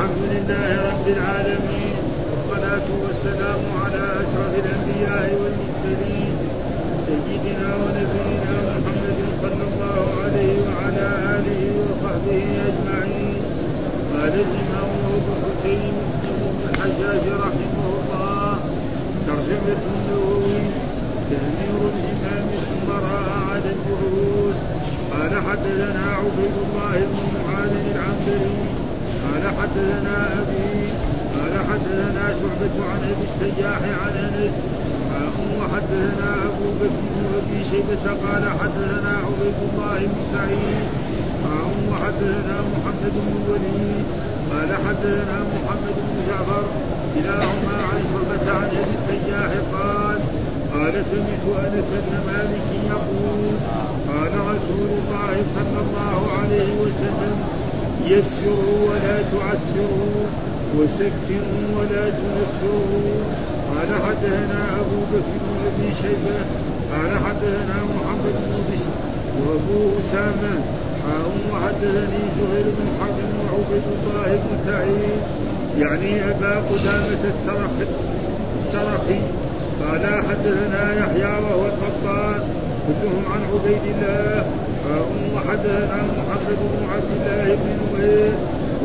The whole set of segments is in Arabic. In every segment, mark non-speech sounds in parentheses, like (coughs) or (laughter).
الحمد لله رب العالمين والصلاة والسلام على أشرف الأنبياء والمرسلين سيدنا ونبينا محمد صلى الله عليه وعلى آله وصحبه أجمعين. قال الإمام أبو حسين مسلم بن الحجاج رحمه الله ترجمة النووي تأمير الإمام ثم رأى على الجهود قال حدثنا عبيد الله بن معاذ العنبري قال حدثنا أبي قال حدثنا شعبة عن أبي السياح عن أنس وحدثنا أبو بكر بن أبي شيبة قال حدثنا عبيد الله بن سعيد وحدثنا محمد بن الوليد قال حدثنا محمد بن جعفر كلاهما عن شعبة عن أبي السياح قال قال سمعت أنس بن مالك يقول قال رسول الله صلى الله عليه وسلم يسروا ولا تعسروا وسكروا ولا تنفروا قال حدثنا أبو بكر بن ابي شيبة قال حدثنا محمد بن بشر وأبو أسامة. وحدثني زهير بن حرب وعبيد الله بن سعيد يعني أبا قدامة الترخي قال حدثنا يحيى وهو القطان كلهم عن عبيد الله. وحدثنا محمد بن عبد الله بن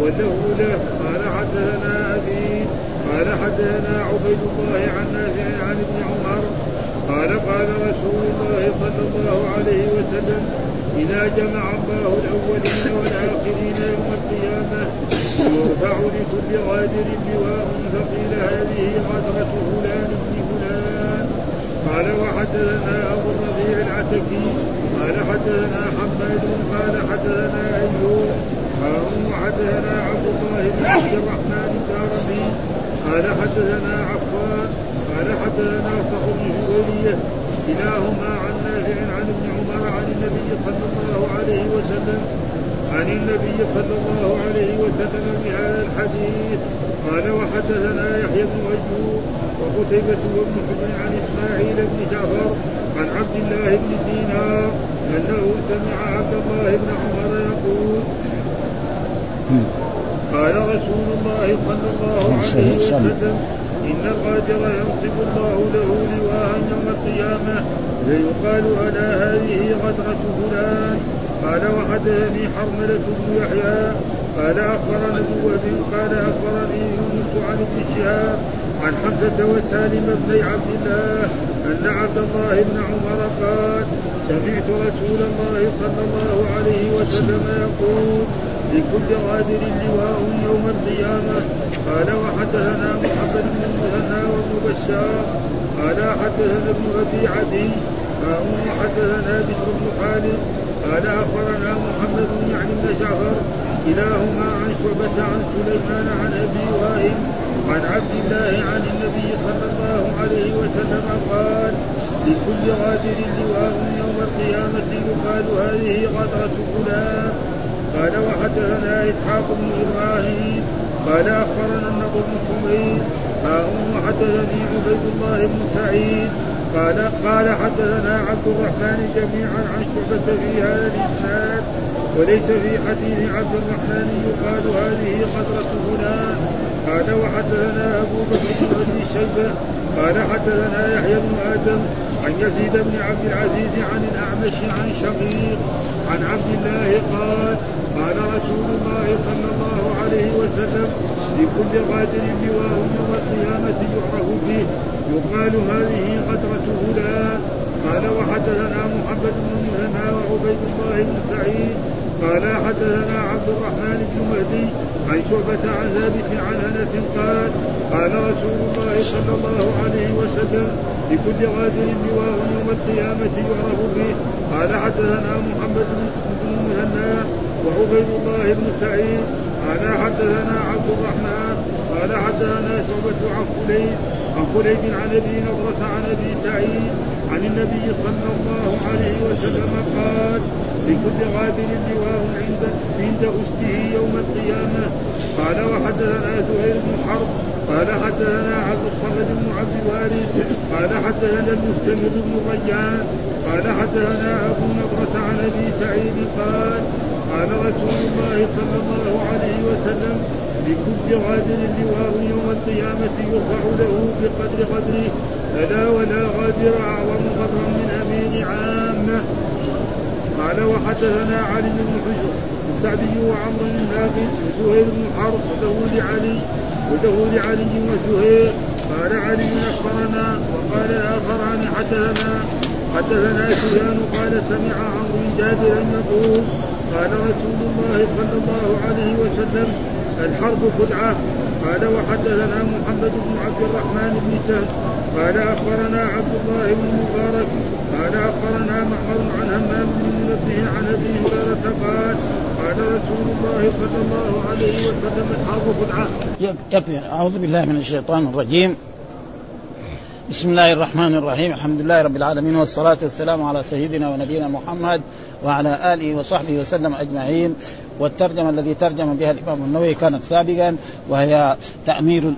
له قال حدثنا أبي قال حدثنا عبيد الله عن نافع عن ابن عمر قال قال رسول الله صلى الله عليه وسلم إذا جمع الله الأولين والآخرين يوم القيامة يرفع لكل غادر لواء فقيل هذه غدرة فلان بن فلان. قال وحدثنا أبو الربيع العتكي قال حدثنا حماد قال حدثنا ايوب وحدثنا عبد الله بن عبد الرحمن الدارمي قال حدثنا عفان. قال حدثنا صخر بن كلاهما عن نافع عن ابن عمر عن النبي صلى الله عليه وسلم. عن النبي صلى الله عليه وسلم بهذا الحديث. قال وحدثنا يحيى بن أيوب وقتيبة وابن حجر عن إسماعيل بن جعفر عن عبد الله بن دينار أنه سمع عبد الله بن عمر يقول قال رسول الله صلى الله عليه وسلم إن الغادر ينصب الله له لواء يوم القيامة فيقال ألا هذه غدرة فلان. قال وحدثني حرملة بن يحيى قال اخبرنا ابن قال أخبرني يونس عن ابن شهاب عن حمزة وسالم بن عبد الله أن عبد الله بن عمر قال سمعت رسول الله صلى الله عليه وسلم يقول لكل غادر لواء يوم القيامة. قال وحدثنا محمد بن المثنى وابن بشار قال حدثنا ابن أبي عدي. وحدثنا بشر بن خالد. قال أخبرنا محمد بن يعني بن جعفر كلاهما عن شعبة عن سليمان عن أبي وائل عن عبد الله عن النبي صلى الله عليه وسلم قال لكل غادر لواء يوم القيامة يقال هذه غدرة فلان. قال وحدثنا إسحاق بن إبراهيم قال أخبرنا النضر بن حميد وحدثني عبيد الله بن سعيد. قال قال حدثنا عبد الرحمن جميعا عن شعبة في هذا الإسناد وليس في حديث عبد الرحمن يقال هذه قدرة فلان. قال وحدثنا أبو بكر بن أبي شيبة. قال حدثنا يحيى بن آدم عن يزيد بن عبد العزيز عن الأعمش عن شقيق. عن عبد الله قال قال رسول الله صلى الله عليه وسلم لكل قادر لواء يوم القيامة يعرف به يقال هذه قدرة فلان قال وحدثنا محمد بن مثنى وعبيد الله بن سعيد. قال حدثنا عبد الرحمن بن مهدي عن شعبة عن ثابت عن أنس قال قال رسول الله صلى الله عليه وسلم لكل غادر لواء يوم القيامة يعرف به قال حدثنا محمد بن مهنا وعبيد الله بن سعيد. قال حدثنا عبد الرحمن. قال حدثنا شعبة عن خليل. عن خليل عن أبي نضرة عن أبي سعيد عن النبي صلى الله عليه وسلم قال لكل غادر لواء عند عند أسته يوم القيامة. قال وحدثنا زهير بن حرب قال حدثنا عبد الصمد بن عبد الوارث قال حدثنا المستمر بن ريان قال حدثنا أبو نضرة عن أبي سعيد قال قال رسول الله صلى الله عليه وسلم لكل غادر لواء يوم القيامة يرفع له بقدر قدره ألا ولا غادر أعظم قدرا من أمير عامة. قال وحدثنا علي بن حجر السعدي وعمر بن ناقد وزهير بن حرب وله لعلي وله لعلي وزهير قال علي أخبرنا وقال الآخران حدثنا حدثنا سفيان قال سمع عمرو جابرا يقول قال رسول الله صلى الله عليه وسلم الحرب خدعة. قال وحدثنا محمد بن عبد الرحمن بن سهل قال أخبرنا عبد الله بن مبارك قال أخبرنا معمر عن همام بن منبه عن أبي هريرة قال قال رسول الله صلى الله عليه وسلم الحرب خدعه. يكفي أعوذ بالله من الشيطان الرجيم. بسم الله الرحمن الرحيم الحمد لله رب العالمين والصلاة والسلام على سيدنا ونبينا محمد وعلى آله وصحبه وسلم أجمعين والترجمة الذي ترجم بها الإمام النووي كانت سابقا وهي تأمير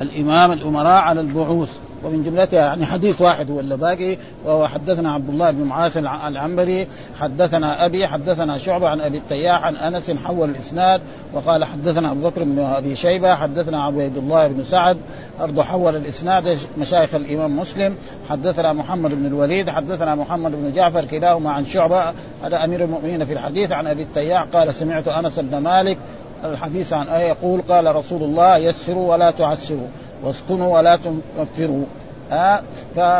الإمام الأمراء على البعوث. ومن جملتها يعني حديث واحد هو اللي باقي وهو حدثنا عبد الله بن معاذ العنبري حدثنا أبي حدثنا شعبة عن أبي التياح عن أنس حول الإسناد وقال حدثنا أبو بكر بن أبي شيبة حدثنا عبيد الله بن سعد برضه حول الإسناد مشايخ الإمام مسلم حدثنا محمد بن الوليد حدثنا محمد بن جعفر كلاهما عن شعبة هذا أمير المؤمنين في الحديث عن أبي التياح قال سمعت أنس بن مالك الحديث عن إيه يقول قال رسول الله يسروا ولا تعسروا. واسكنوا ولا تنفروا ها؟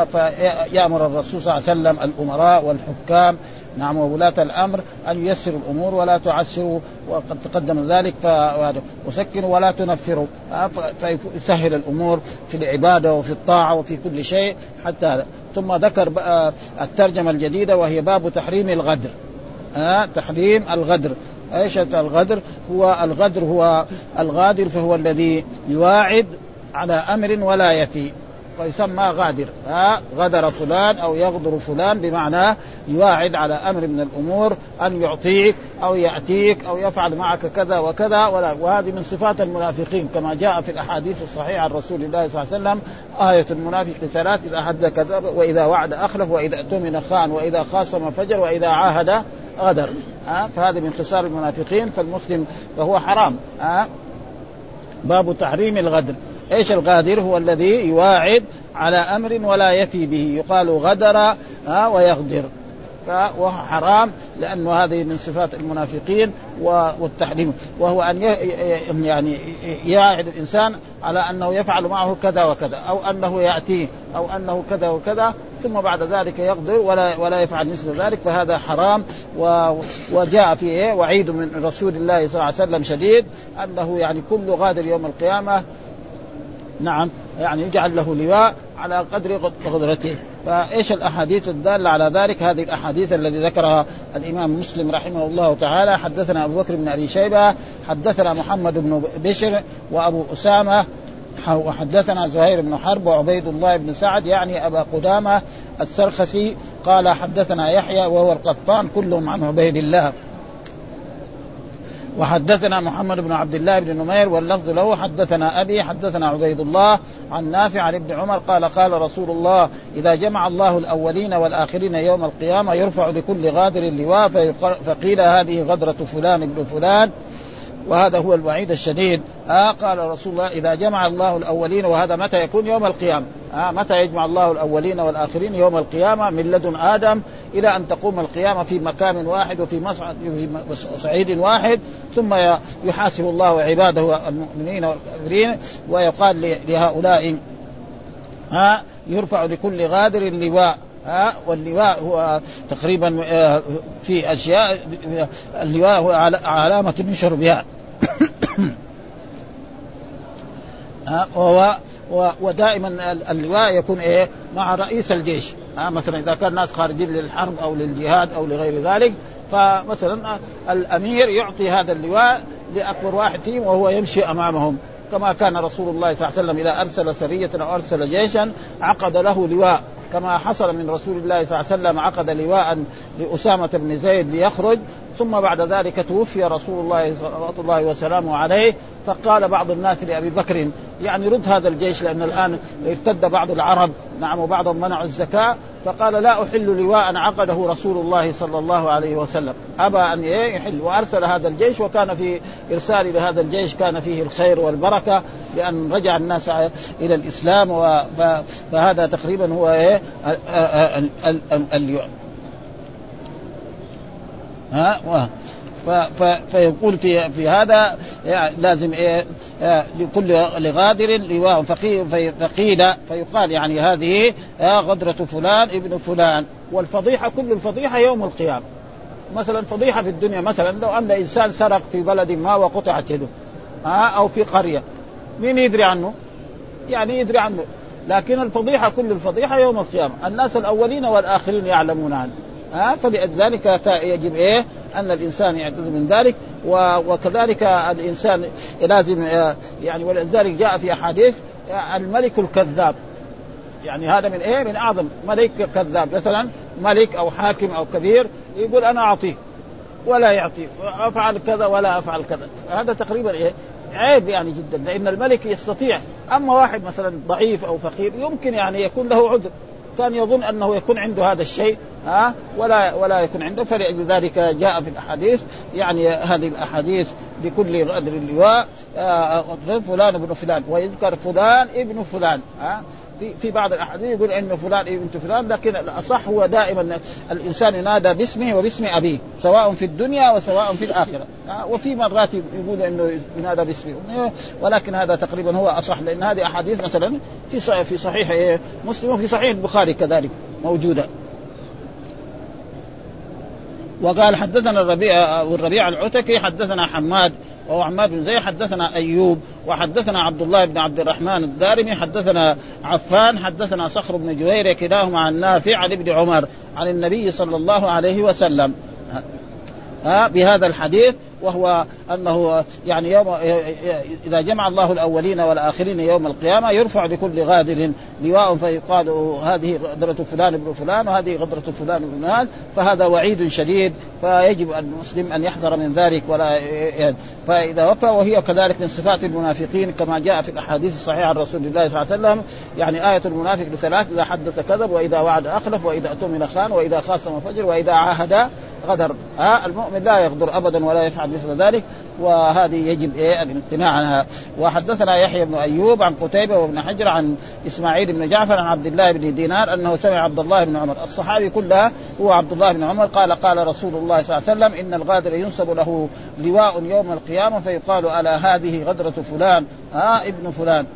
فيامر الرسول صلى الله عليه وسلم الأمراء والحكام. نعم وولاة الأمر أن ييسروا الأمور ولا تعسروا وقد تقدم ذلك. وسكنوا ولا تنفروا. فيسهل الأمور في العبادة وفي الطاعة وفي كل شيء حتى هذا. ثم ذكر الترجمة الجديدة وهي باب تحريم الغدر. ها؟ تحريم الغدر. إيش الغدر؟ هو الغدر هو الغادر فهو الذي يواعد على أمر ولا يفي. ويسمى غادر. ها غدر فلان أو يغدر فلان بمعنى يواعد على أمر من الأمور أن يعطيك أو يأتيك أو يفعل معك كذا وكذا. وهذه من صفات المنافقين. كما جاء في الأحاديث الصحيحة عن رسول الله صلى الله عليه وسلم آية المنافق ثلاث إذا حد كذب وإذا وعد أخلف وإذا اؤتمن خان وإذا خاصم فجر وإذا عاهد غدر. ها فهذه من خصال المنافقين فالمسلم فهو حرام. ها باب تحريم الغدر. إيش الغادر هو الذي يواعد على أمر ولا يفي به. يقال غدر ويغدر. فهو حرام لأنه هذه من صفات المنافقين والتحريم. وهو أن يعني يعد الإنسان على أنه يفعل معه كذا وكذا أو أنه ياتيه أو أنه كذا وكذا ثم بعد ذلك يغدر ولا ولا يفعل مثل ذلك فهذا حرام. وجاء فيه وعيد من رسول الله صلى الله عليه وسلم شديد أنه يعني كل غادر يوم القيامة نعم يعني يجعل له لواء على قدر قدرته. فإيش الأحاديث الدالة على ذلك؟ هذه الأحاديث التي ذكرها الإمام مسلم رحمه الله تعالى. حدثنا أبو بكر بن أبي شيبة حدثنا محمد بن بشر وأبو أسامة وحدثنا زهير بن حرب وعبيد الله بن سعد يعني أبا قدامة السرخسي قال حدثنا يحيى وهو القطان كلهم عن عبيد الله. وحدثنا محمد بن عبد الله بن نمير واللفظ له حدثنا أبي حدثنا عبيد الله عن نافع عن ابن عمر قال قال رسول الله إذا جمع الله الأولين والآخرين يوم القيامة يرفع لكل غادر لواء فقيل هذه غدرة فلان ابن فلان وهذا هو الوعيد الشديد. آه قال رسول الله إذا جمع الله الأولين وهذا متى يكون؟ يوم القيامة. آه متى يجمع الله الأولين والآخرين؟ يوم القيامة من لدن آدم إلى أن تقوم القيامة في مكان واحد وفي مصعد في صعيد واحد. ثم يحاسب الله عباده المؤمنين والكافرين ويقال لهؤلاء ها آه يرفع لكل غادر لواء. ها واللواء هو تقريبا في أشياء اللواء هو علامة ينشر بها (coughs) وهو ودائما اللواء يكون إيه؟ مع رئيس الجيش. ها مثلا إذا كان ناس خارجين للحرب أو للجهاد أو لغير ذلك فمثلا الأمير يعطي هذا اللواء لأكبر واحد فيهم وهو يمشي أمامهم. كما كان رسول الله صلى الله عليه وسلم إذا أرسل سرية أو أرسل جيشا عقد له لواء. كما حصل من رسول الله صلى الله عليه وسلم عقد لواء لأسامة بن زيد ليخرج ثم بعد ذلك توفي رسول الله صلى الله وسلامه عليه. فقال بعض الناس لأبي بكر يعني رد هذا الجيش لأن الآن ارتد بعض العرب. نعم وبعضهم منعوا الزكاة. فقال لا أحل لواء عقده رسول الله صلى الله عليه وسلم. أبى أن يحل. وأرسل هذا الجيش وكان في إرسال لهذا الجيش كان فيه الخير والبركة لأن رجع الناس إلى الإسلام. فهذا تقريبا هو ها فيقول في في هذا يعني لازم إيه لكل لغادر لواء فقيل فيقال يعني هذه غدرة فلان ابن فلان. والفضيحة كل الفضيحة يوم القيامة. مثلا فضيحة في الدنيا مثلا لو أن إنسان سرق في بلد ما وقطعت يده ها أو في قرية. مين يدري عنه؟ يعني يدري عنه. لكن الفضيحة كل الفضيحة يوم القيامة. الناس الأولين والآخرين يعلمون عنه. ها فلذلك يجب إيه؟ أن الإنسان يعتذر من ذلك وكذلك الإنسان لازم آه، يعني ولذلك جاء في أحاديث آه، الملك الكذاب. يعني هذا من إيه؟ من أعظم ملك كذاب. مثلا ملك أو حاكم أو كبير يقول أنا اعطيه ولا يعطي أفعل كذا ولا أفعل كذا. هذا تقريبا إيه؟ عيب يعني جدا لأن الملك يستطيع أما واحد مثلا ضعيف أو فقير يمكن يعني يكون له عذر. كان يظن أنه يكون عنده هذا الشيء ها؟ ولا ولا يكون عنده فلذلك جاء في الأحاديث يعني هذه الأحاديث بكل قدر اللواء آه فلان ابن فلان ويذكر فلان ابن فلان ها؟ في في بعض الأحاديث يقول انه فلان ابن فلان لكن الأصح هو دائما الإنسان ينادى باسمه وباسم أبيه سواء في الدنيا وسواء في الآخرة. وفي مرات يقول إنه ينادى باسمه. ولكن هذا تقريبا هو أصح لأن هذه أحاديث مثلا في في صحيح مسلم وفي صحيح البخاري كذلك موجودة. وقال حدثنا الربيع والربيع العتكي حدثنا حماد وهو عماد بن زيد حدثنا أيوب وحدثنا عبد الله بن عبد الرحمن الدارمي حدثنا عفان حدثنا صخر بن جوير كلاهما عن نافع عن ابن عمر عن النبي صلى الله عليه وسلم. بهذا الحديث وهو أنه يعني يوم إذا جمع الله الأولين والآخرين يوم القيامة يرفع لكل غادر لواء فيقال هذه غدرة فلان ابن فلان وهذه غدرة فلان ابن فلان فهذا وعيد شديد فيجب المسلم أن يحذر من ذلك ولا فإذا وفى وهي كذلك من صفات المنافقين كما جاء في الأحاديث الصحيحة عن رسول الله صلى الله عليه وسلم يعني آية المنافق بثلاث إذا حدث كذب وإذا وعد أخلف وإذا أؤتمن خان وإذا خاصم فجر وإذا عاهد غدر. ها المؤمن لا يغدر ابدا ولا يفعل مثل ذلك وهذه يجب إيه الامتناع عنها. وحدثنا يحيى بن أيوب عن قتيبة وابن حجر عن إسماعيل بن جعفر عن عبد الله بن دينار أنه سمع عبد الله بن عمر. الصحابي كلها هو عبد الله بن عمر. قال قال رسول الله صلى الله عليه وسلم إن الغادر ينسب له لواء يوم القيامة فيقال ألا هذه غدرة فلان؟ ها ابن فلان.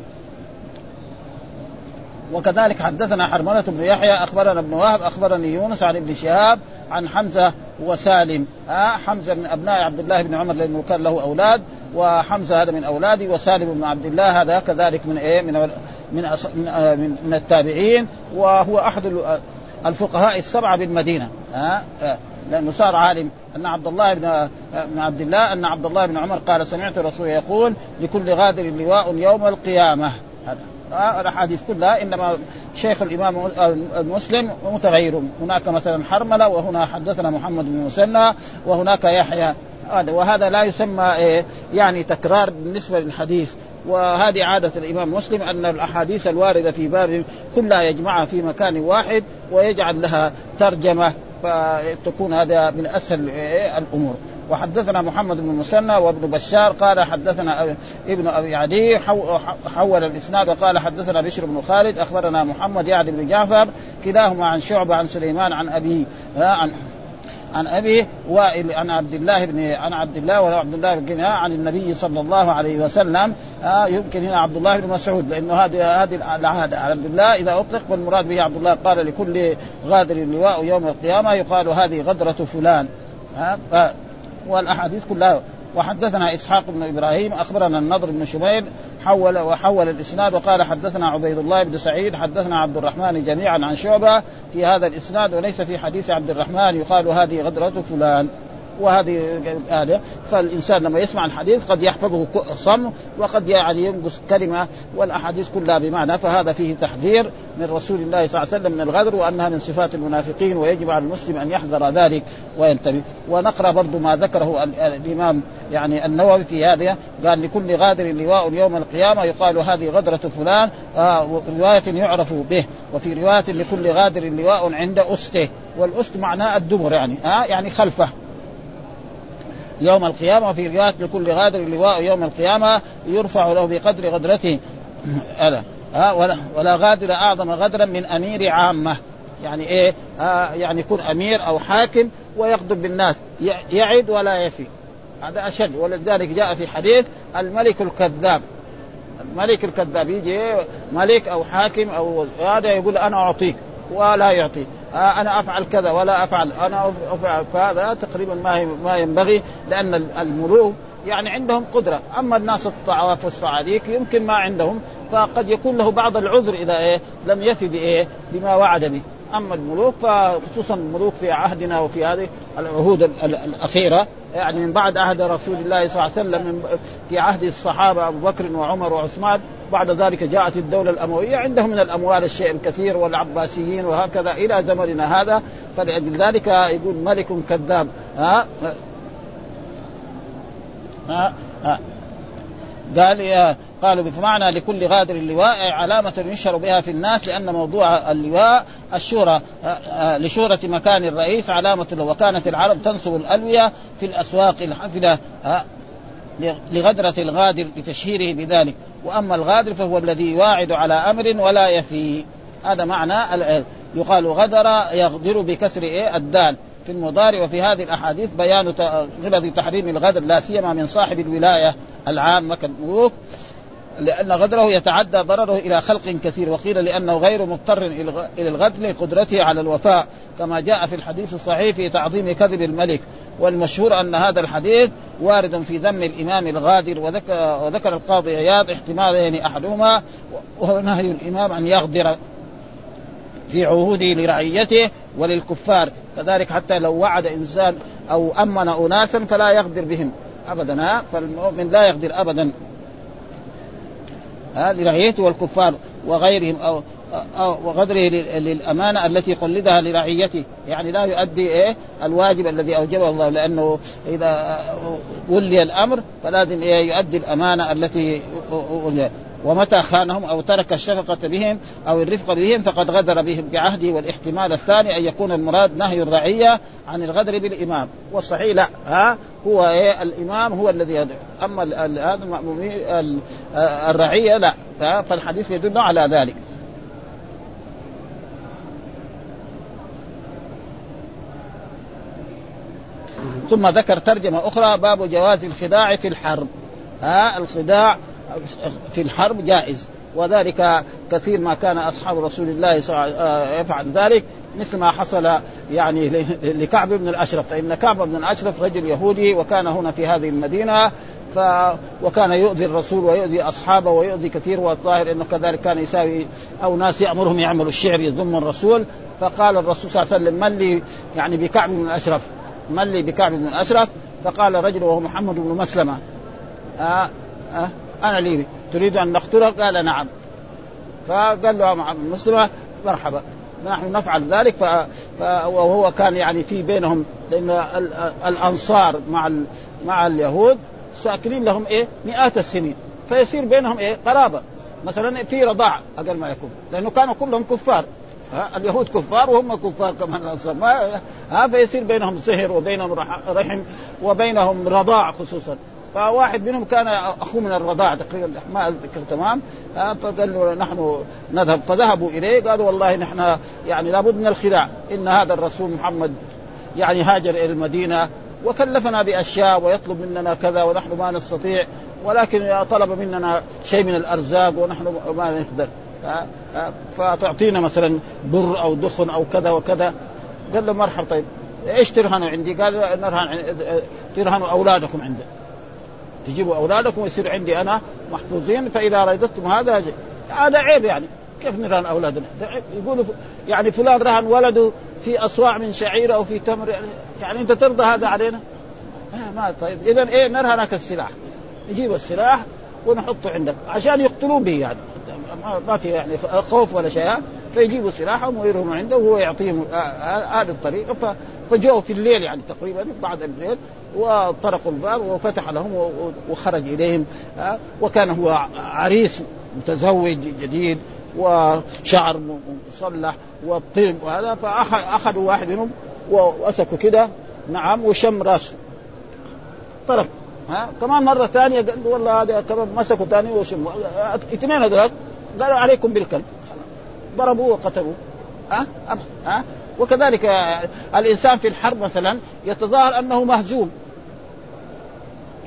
وكذلك حدثنا حرملة بن يحيى أخبرنا ابن وهب أخبرني يونس عن ابن شهاب عن حمزة وسالم. آه حمزة من أبناء عبد الله بن عمر لأنه كان له أولاد وحمزة هذا من أولاده وسالم بن عبد الله هذا كذلك من إيه من من من, آه من, من التابعين وهو أحد الفقهاء السبعة بالمدينة. آه آه لأنه صار عالم أن عبد الله بن آه، بن عبد الله أن عبد الله بن عمر قال سمعت الرسول يقول لكل غادر لواء يوم القيامة. هذا الأحاديث كلها إنما شيخ الإمام المسلم متغير. هناك مثلا حرملة وهنا حدثنا محمد بن مسنى وهناك يحيى. هذا وهذا لا يسمى إيه يعني تكرار بالنسبة للحديث. وهذه عادة الإمام مسلم أن الأحاديث الواردة في باب كلها يجمعها في مكان واحد ويجعل لها ترجمة فتكون هذا من أسهل إيه الأمور. وحدثنا محمد بن مسنى وابن بشار قال حدثنا ابن أبي عدي حول الإسناد وقال حدثنا بشر بن خالد أخبرنا محمد يعني بن جعفر كلاهما عن شعبة عن سليمان عن ابي عن عن أبي وائل عن عبد الله بن عن عبد الله ولا عبد الله بن عن النبي صلى الله عليه وسلم. آه يمكن هنا عبد الله بن مسعود لأنه هذه هذه العاده عبد الله إذا أطلق والمراد به عبد الله قال لكل غادر لواء يوم القيامة يقال هذه غدرة فلان. آه والأحاديث كلها. وحدثنا إسحاق بن إبراهيم أخبرنا النضر بن شميل حول وحول الإسناد وقال حدثنا عبيد الله بن سعيد حدثنا عبد الرحمن جميعا عن شعبة في هذا الإسناد وليس في حديث عبد الرحمن يقال هذه غدرة فلان. وهذه هذا فالإنسان لما يسمع الحديث قد يحفظه صم وقد يعني ينقص كلمة والأحاديث كلها بمعنى. فهذا فيه تحذير من رسول الله صلى الله عليه وسلم من الغدر وأنها من صفات المنافقين ويجب على المسلم أن يحذر ذلك وينتبه ونقرأ برضو ما ذكره الإمام يعني النووي في هذا قال لكل غادر لواء يوم القيامة يقال هذه غدرة فلان آه رواية يعرف به. وفي رواية لكل غادر لواء عند أسته. والأست معناه الدبر يعني ها آه يعني خلفه. يوم القيامة وفي رواية لكل غادر لواء يوم القيامة يرفع له بقدر غدرته. (clears throat) هذا ها ولا, ولا غادر أعظم غدرا من أمير عامة. يعني إيه؟ آه يعني يكون أمير أو حاكم ويغضب بالناس. يعد ولا يفي. هذا أشد. ولذلك جاء في حديث الملك الكذاب. الملك الكذاب. يجي ملك أو حاكم أو هذا يقول أنا أعطيك ولا يعطي آه أنا أفعل كذا ولا أفعل. أنا أفعل. فهذا تقريبا ما ما ينبغي لأن الملوك يعني عندهم قدرة. أما الناس الضعاف والصعاليك يمكن ما عندهم فقد يكون له بعض العذر إذا إيه لم يفي بإيه بما وعد به. أما الملوك فخصوصا الملوك في عهدنا وفي هذه العهود الأخيرة يعني من بعد عهد رسول الله صلى الله عليه وسلم في عهد الصحابة أبو بكر وعمر وعثمان بعد ذلك جاءت الدولة الأموية عندهم من الأموال الشيء الكثير والعباسيين وهكذا إلى زمننا هذا فلأجل ذلك يقول ملك كذاب. ها؟ ها, ها؟ قال قالوا بمعنى لكل غادر اللواء علامة يشهر بها في الناس لأن موضوع اللواء الشورى لشورة مكان الرئيس علامة له وكانت العرب تنصب الألوية في الأسواق الحافلة لغدرة الغادر لتشهيره بذلك. وأما الغادر فهو الذي يواعد على أمر ولا يفي. هذا معنى يقال غدر يغدر بكسر إيه؟ الدال. في المضارع وفي هذه الأحاديث بيان غلظ تحريم الغدر لا سيما من صاحب الولاية العامه كالملوك لأن غدره يتعدى ضرره إلى خلق كثير وقيل لأنه غير مضطر إلى الغدر لقدرته على الوفاء كما جاء في الحديث الصحيح في تعظيم كذب الملك. والمشهور أن هذا الحديث وارد في ذم الإمام الغادر وذكر, وذكر القاضي عياض احتمالين أحدهما وهو نهي الإمام أن يغدر في عهوده لرعيته وللكفار. كذلك حتى لو وعد إنسان أو أمن أناسا فلا يغدر بهم ابدا. فالمؤمن لا يغدر ابدا. ها؟ لرعيته والكفار وغيرهم أو وغدره للأمانة التي قلدها لرعيته. يعني لا يؤدي إيه؟ الواجب الذي أوجبه الله لأنه إذا ولي الأمر فلازم إيه؟ يؤدي الأمانة التي ومتى خانهم أو ترك الشفقة بهم أو الرفق بهم فقد غدر بهم بعهده والاحتمال الثاني أن يكون المراد نهي الرعية عن الغدر بالإمام. والصحيح لا ها؟ هو إيه؟ الإمام هو الذي يدعو. أما هذا الرعية لا فالحديث يدل على ذلك. ثم ذكر ترجمة أخرى باب جواز الخداع في الحرب. ها الخداع في الحرب جائز. وذلك كثير ما كان أصحاب رسول الله يفعل ذلك مثل ما حصل يعني لكعب بن الأشرف. فإن كعب بن الأشرف رجل يهودي وكان هنا في هذه المدينة ف وكان يؤذي الرسول ويؤذي أصحابه ويؤذي كثير والظاهر إنه كذلك كان يساوي أو ناس يأمرهم يعملوا الشعر يذم الرسول. فقال الرسول صلى الله عليه وسلم من لي يعني بكعب بن الأشرف؟ من لي بكعب بن الاشرف فقال رجل وهو محمد بن مسلمة آه آه أنا لي تريد أن نقتلك؟ قال نعم. فقال له مسلمة مرحبا. نحن نفعل ذلك ف... ف... وهو كان يعني في بينهم لأن ال... الأنصار مع ال... مع اليهود ساكنين لهم إيه؟ مئات السنين. فيصير بينهم إيه؟ قرابة. مثلا في رضاع أقل ما يكون لأنه كانوا كلهم كفار. ها اليهود كفار وهم كفار كمان الانصار ما ها فيصير بينهم سهر وبينهم رحم وبينهم رضاع خصوصا. فواحد منهم كان أخوه من الرضاعه تقريبا ما أذكر تمام. فقال له نحن نذهب. فذهبوا إليه قالوا والله نحن يعني لابد من الخداع. إن هذا الرسول محمد يعني هاجر إلى المدينة وكلفنا بأشياء ويطلب مننا كذا ونحن ما نستطيع ولكن طلب مننا شيء من الأرزاق ونحن ما نقدر. فتعطينا مثلا بر أو دخن أو كذا وكذا. قال له مرحبا طيب إيش ترهنوا عندي؟ قال نرهن ترهنوا أولادكم عندي. تجيبوا أولادكم ويصير عندي أنا محفوظين فإذا رددتم هذا هذا عيب يعني. كيف نرهن أولادنا؟ يقولوا يعني فلان رهن ولده في أصواع من شعير أو في تمر يعني, أنت ترضى هذا علينا؟ آه ما طيب. اذا إيه نرهنك السلاح. نجيب السلاح ونحطه عندك عشان يقتلون به يعني. ما في يعني خوف ولا شيء فيجيبوا سلاحهم ويرموا عنده وهو يعطيهم هذه الطريقة فجاءوا في الليل يعني تقريبا بعد الليل وطرقوا الباب وفتح لهم وخرج إليهم وكان هو عريس متزوج جديد وشعر مصلح والطيب وهذا فاخذوا واحد منهم وأسكوا كده نعم وشم رأسه. ترك ها؟ كمان مرة ثانية قال والله هذا كمان مسكوا ثاني وشم اثنين هذول قالوا عليكم بالكلب. ضربوه وقتلوه. ها؟ أه؟ ها؟ أه؟ وكذلك الإنسان في الحرب مثلا يتظاهر أنه مهزوم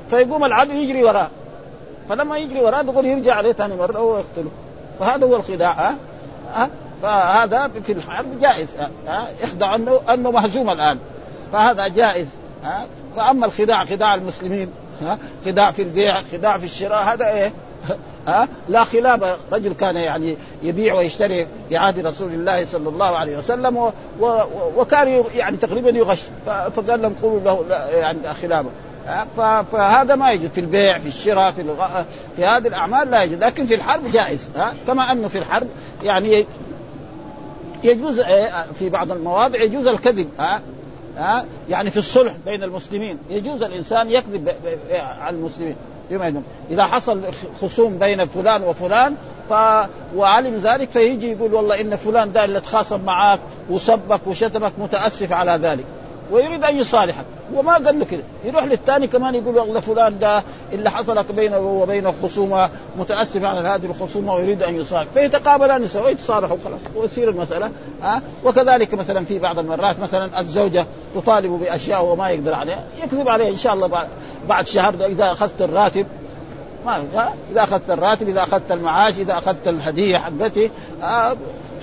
فيقوم العدو يجري وراه فلما يجري وراه بيقول يرجع عليه ثاني مرة ويقتله فهذا هو الخداع ها؟ أه؟ فهذا في الحرب جائز ها؟ يخدع انه أنه مهزوم الآن. فهذا جائز ها؟ وأما الخداع خداع المسلمين ها؟ خداع في البيع خداع في الشراء هذا إيه؟ ها؟ لا خلاف. رجل كان يعني يبيع ويشتري في عهد رسول الله صلى الله عليه وسلم و و وكان يعني تقريبا يغش. فقال لهم قولوا له لا يعني خلافه. فهذا ما يجوز. في البيع في الشراء في الغ... في هذه الأعمال لا يجوز. لكن في الحرب جائز. ها؟ كما أنه في الحرب يعني يجوز في بعض المواضع يجوز الكذب. ها؟ ها؟ يعني في الصلح بين المسلمين. يجوز الإنسان يكذب على المسلمين. فيما إذا حصل خصوم بين فلان وفلان ف وعلم ذلك فيجي يقول والله إن فلان ده اللي تخاصم معاك وسبك وشتمك متأسف على ذلك. ويريد أن يصالحك. وما قال له كده. يروح للثاني كمان يقول والله فلان ده اللي حصل بينه وبين خصومة متاسف على هذه الخصومة ويريد أن يصالح. فيتقابلان سوا يتصالحوا خلاص ويصير المسألة ها؟ أه؟ وكذلك مثلا في بعض المرات مثلا الزوجة تطالب بأشياء وما يقدر عليها. يكذب عليها إن شاء الله بعد شهر إذا أخذت الراتب. ما إذا أخذت الراتب إذا أخذت المعاش إذا أخذت الهدية حقتي أه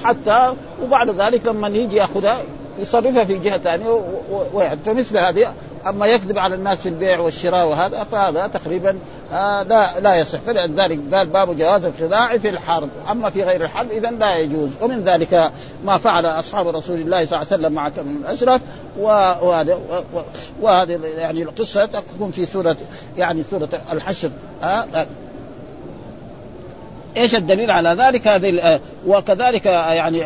حتى وبعد ذلك لما يجي يأخذها يصرفها في جهة ثانية ويعد فمثل هذه أما يكذب على الناس في البيع والشراء وهذا فهذا تقريبا آه لا لا يصح. فلذلك قال باب جواز الخداع في الحرب. أما في غير الحرب اذا لا يجوز. ومن ذلك ما فعل أصحاب رسول الله صلى الله عليه وسلم مع كم الأشرف. وهذا وهذه يعني القصة تكون في سورة يعني سورة الحشر. آه إيش الدليل على ذلك؟ هذه وكذلك يعني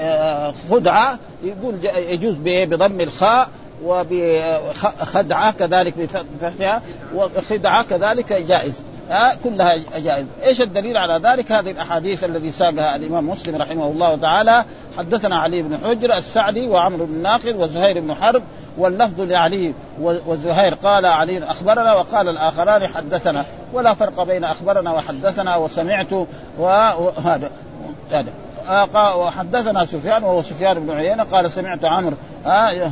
خدعة يقول يجوز بضم الخاء وبخدعه كذلك بفتحها وخدعة كذلك جائز. ها كلها جائز. إيش الدليل على ذلك؟ هذه الأحاديث الذي ساقها الإمام مسلم رحمه الله تعالى. حدثنا علي بن حجر السعدي وعمرو بن ناقد وزهير بن حرب واللفظ لعلي وزهير قال علي أخبرنا وقال الآخران حدثنا. ولا فرق بين أخبرنا وحدثنا وسمعت وهذا هذا. وحدثنا سفيان وهو سفيان بن عيينة. قال سمعت عمرو. آه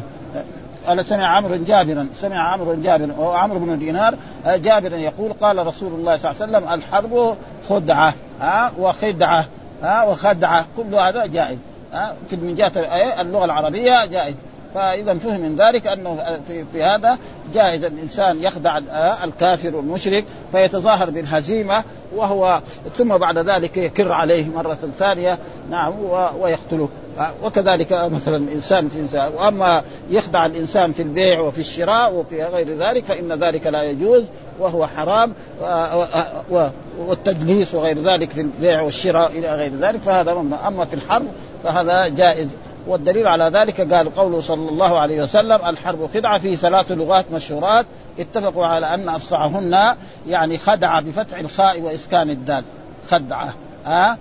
قال سمع عمرو جابرا. سمع عمرو جابرا. وهو عمرو بن دينار. جابرا يقول قال رسول الله صلى الله عليه وسلم الحرب خدعة. ها وخدعة. ها وخدعة. كل هذا جائز. ها من جهة اللغة العربية جائز. فإذا فهم من ذلك أنه في, في هذا جائز الإنسان يخدع الكافر والمشرك فيتظاهر بالهزيمة وهو ثم بعد ذلك يكر عليه مرة ثانية نعم ويقتله. وكذلك مثلا الإنسان في إنسان وأما يخدع الإنسان في البيع وفي الشراء وفي غير ذلك فإن ذلك لا يجوز وهو حرام والتدليس وغير ذلك في البيع والشراء إلى غير ذلك فهذا أما في الحرب فهذا جائز. والدليل على ذلك قال قوله صلى الله عليه وسلم الحرب خدعة في ثلاث لغات مشهورات اتفقوا على أن أفصحهن يعني خدعة بفتح الخاء وإسكان الدال. خدعة. ها؟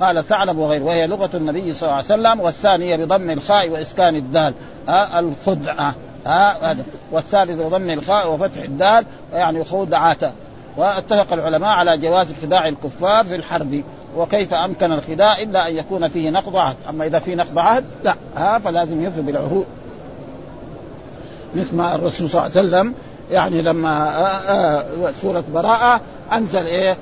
قال ثعلب وغيره وهي لغة النبي صلى الله عليه وسلم والثانية بضم الخاء وإسكان الدال. ها؟ الخدعة. ها؟ والثالث بضم الخاء وفتح الدال يعني خدعة واتفق العلماء على جواز خداع الكفار في الحرب. وكيف أمكن الخداع إلا أن يكون فيه نقض عهد، أما إذا في نقض عهد لا. ها فلازم يوفي بالعهود. مثل ما الرسول صلى الله عليه وسلم يعني لما آآ آآ سورة براءة أنزل إيه؟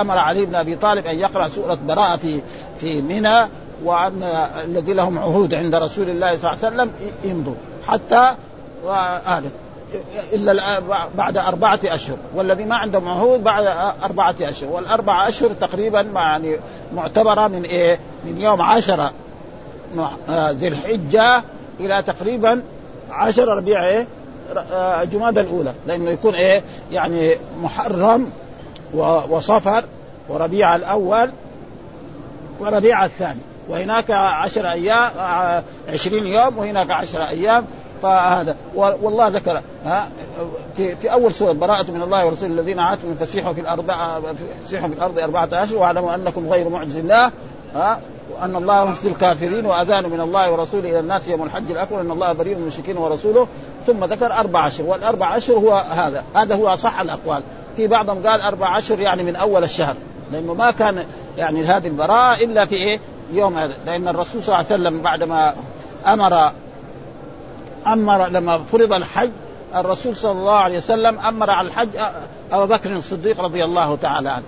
أمر علي بن أبي طالب أن يقرأ سورة براءة في في منى وأن الذي لهم عهود عند رسول الله صلى الله عليه وسلم يمضوا حتى هذا إلا بعد أربعة أشهر. والذي ما عندهم عهود بعد أربعة أشهر. والأربعة أشهر تقريبا يعني معتبرة من إيه؟ من يوم عشرة ذي الحجة إلى تقريبا عشر ربيع إيه؟ آه، جماد الأولى. لأنه يكون إيه؟ يعني محرم وصفر وربيع الأول وربيع الثاني. وهناك عشر أيام آه، عشرين يوم وهناك عشر أيام فهذا والله ذكر ها في, في أول سورة براءة من الله ورسوله الذين عاتوا فسيحوا في الأرض فسيحوا في الأرض أربعة أشهر واعلموا أنكم غير معجز الله ها وأن الله مفتي الكافرين وأذان من الله ورسوله إلى الناس يوم الحج الأكبر ان الله بريء من المشركين ورسوله. ثم ذكر أربع أشهر والأربع أشهر هو هذا. هذا هو أصح الأقوال. في بعضهم قال أربع أشهر يعني من أول الشهر لأنه ما كان يعني هذه البراءة إلا في إيه؟ يوم هذا. لأن الرسول صلى الله عليه وسلم بعدما أمر أمر لما فرض الحج الرسول صلى الله عليه وسلم أمر على الحج أبو بكر الصديق رضي الله تعالى عنه.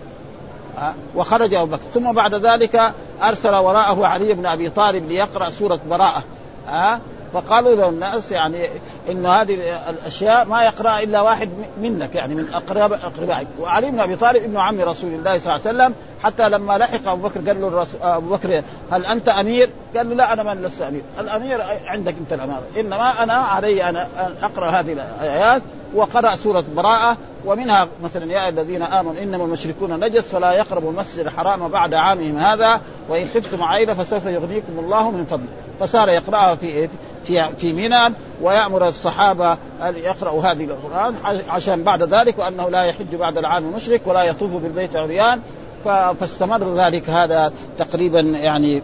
وخرج أبو بكر. ثم بعد ذلك أرسل وراءه علي بن أبي طالب ليقرأ سورة براءة. ها فقالوا له الناس يعني إن هذه الأشياء ما يقرا إلا واحد منك يعني من اقرب أقربائك. وعلي بن أبي طالب ابن عم رسول الله صلى الله عليه وسلم حتى لما لحق أبو بكر قال له أبو بكر هل أنت أمير؟ قال له لا أنا من لست أمير، الأمير عندك أنت الأمارة، إنما أنا علي أنا أن أقرأ هذه الآيات وقرا سورة براءة ومنها مثلا يا الذين آمنوا إنما المشركون نجس فلا يقربوا المسجد الحرام بعد عامهم هذا وإن خفتم عائلة فسوف يغنيكم الله من فضله. فصار يقرأها في في في منى ويأمر الصحابة أن يقرأوا هذه القرآن عشان بعد ذلك وأنه لا يحج بعد العام مشرك ولا يطوف بالبيت عريان. فاستمر ذلك هذا تقريبا يعني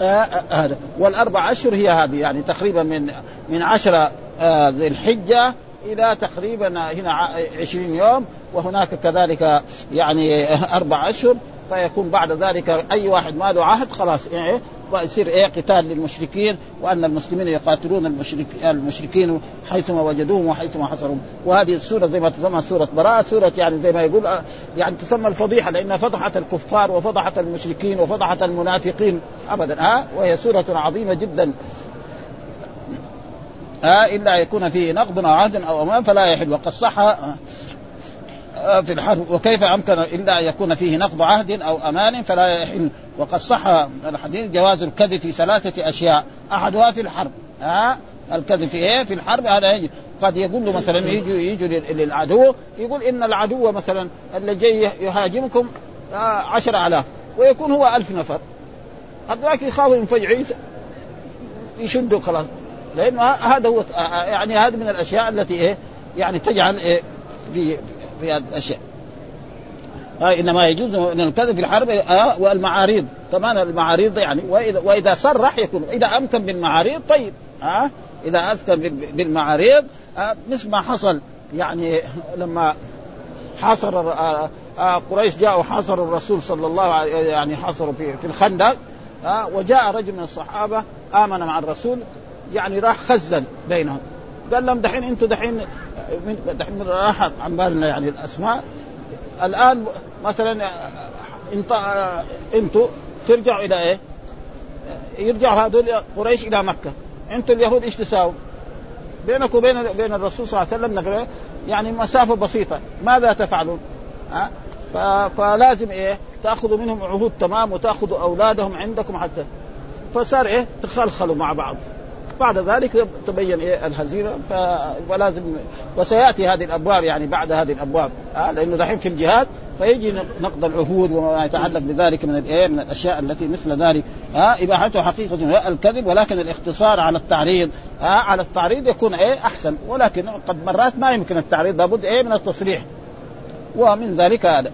آه، آه، هذا. والأربع اشهر هي هذه يعني تقريبا من من عشرة آه، ذي الحجة إلى تقريبا هنا عشرين يوم. وهناك كذلك يعني أربع اشهر فيكون بعد ذلك أي واحد ما له عهد خلاص يعني ويصير إيه قتال للمشركين وأن المسلمين يقاتلون المشرك المشركين حيثما وجدوهم وحيثما حصرهم وهذه السورة زي ما تسمى سورة براءة سورة يعني زي ما يقول يعني تسمى الفضيحة لانها فضحت الكفار وفضحت المشركين وفضحت المنافقين ابدا. ها؟ وهي سورة عظيمة جدا. ها؟ إلا يكون فيه نقض أو عهد أو أمان فلا يحل. وقد صح في الحرب وكيف أمكن إلا أن يكون فيه نقض عهد أو أمان فلا يحل. وقد صح الحديث جواز الكذب في ثلاثة أشياء. أحدها في الحرب. ها؟ الكذب في إيه؟ في الحرب هذا يجي. قد يقول له مثلا يجوا يجوا للعدو يقول إن العدو مثلا اللي جاي يهاجمكم عشر آلاف. ويكون هو ألف نفر. هذاك يخافوا ينفجعوا يشدوا خلاص. لأنه هذا هو يعني هذه من الأشياء التي إيه؟ يعني تجعل إيه؟ في في هذه الأشياء. آه إنما يجوز إن الكذب في الحرب آه والمعاريض. كمان المعاريض يعني؟ واذا وإذا صرح يكون إذا أمكن بالمعاريض طيب. آه إذا أمكن بالمعاريض آه مثل ما حصل يعني لما حاصر آه آه قريش جاءوا حاصروا الرسول صلى الله عليه يعني حاصروا في في الخندق. آه وجاء رجل من الصحابة آمن مع الرسول يعني راح خزن بينهم. قال لهم دحين أنتم دحين دحين راح عن بالنا يعني الأسماء الآن مثلا انت أنتم ترجعوا إلى إيه؟ يرجعوا هذول قريش إلى مكة أنتم اليهود إيش تساووا؟ بينك وبين بين الرسول صلى الله عليه وسلم يعني مسافة بسيطة ماذا تفعلون؟ ها؟ فلازم إيه؟ تأخذوا منهم عهود تمام وتأخذوا أولادهم عندكم حتى فصار إيه؟ تخلخلوا مع بعض بعد ذلك تبين إيه الهزيمة ف... ولازم وسيأتي هذه الأبواب يعني بعد هذه الأبواب. آه لأنه دحين في الجهاد فيجي نقض العهود وما يتعلق بذلك من الايه من الأشياء التي مثل ذلك. آه إباحته حقيقة الكذب ولكن الاختصار على التعريض. آه على التعريض يكون إيه أحسن. ولكن قد مرات ما يمكن التعريض لابد إيه من التصريح. ومن ذلك هذا.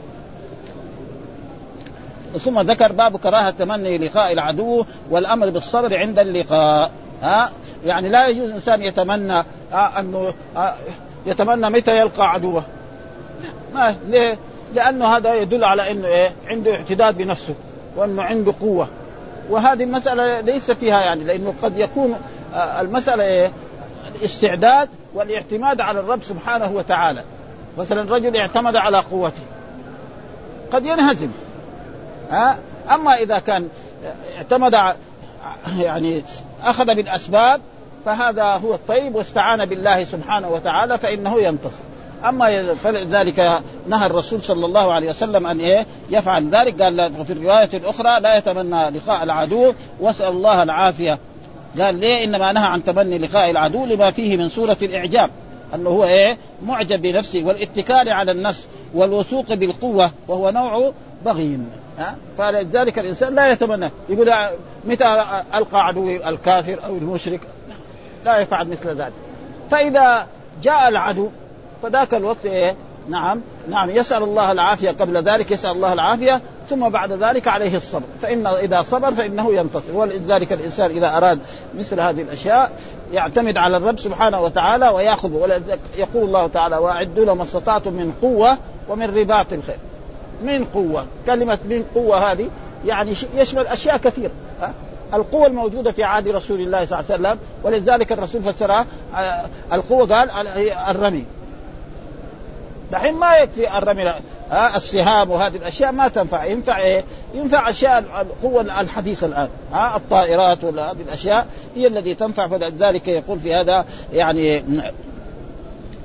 ثم ذكر باب كراهة تمني لقاء العدو والأمر بالصبر عند اللقاء. ها؟ يعني لا يجوز الإنسان يتمنى أنه يتمنى متى يلقى عدوه. ما ليه؟ لأنه هذا يدل على إنه إيه؟ عنده اعتداد بنفسه وأنه عنده قوة. وهذه المسألة ليس فيها يعني لأنه قد يكون المسألة إيه؟ الاستعداد والاعتماد على الرب سبحانه وتعالى. مثلا رجل اعتمد على قوته قد ينهزم ها؟ أما إذا كان اعتمد يعني أخذ بالأسباب فهذا هو الطيب واستعان بالله سبحانه وتعالى فإنه ينتصر. أما فلذلك نهى الرسول صلى الله عليه وسلم أن إيه؟ يفعل ذلك. قال في الرواية الأخرى لا يتمنى لقاء العدو وأسأل الله العافية. قال ليه؟ إنما نهى عن تمني لقاء العدو لما فيه من صوره الإعجاب أنه هو إيه؟ معجب بنفسه والاتكال على النفس والوثوق بالقوة وهو نوع بغي. ها؟ فلذلك الإنسان لا يتمنى. يقول متى ألقى عدوي الكافر أو المشرك؟ لا يفعل مثل ذلك. فإذا جاء العدو فذاك الوقت إيه؟ نعم نعم يسأل الله العافية قبل ذلك يسأل الله العافية ثم بعد ذلك عليه الصبر. فإن إذا صبر فإنه ينتصر. ولذلك الإنسان إذا أراد مثل هذه الأشياء يعتمد على الرب سبحانه وتعالى ويأخذ. يقول الله تعالى وأعدوا لهم ما استطعتم من قوة ومن رباط الخير. من قوة كلمة من قوة هذه يعني يشمل أشياء كثيرة القوة الموجودة في عهد رسول الله صلى الله عليه وسلم ولذلك الرسول فسرها آه، القوة قال الرمي. دحين ما يكفي الرمي ها؟ السهام وهذه الأشياء ما تنفع. ينفع إيه؟ ينفع أشياء القوه الحديثه الآن ها؟ الطائرات ولا هذه الأشياء هي التي تنفع فلذلك يقول في هذا يعني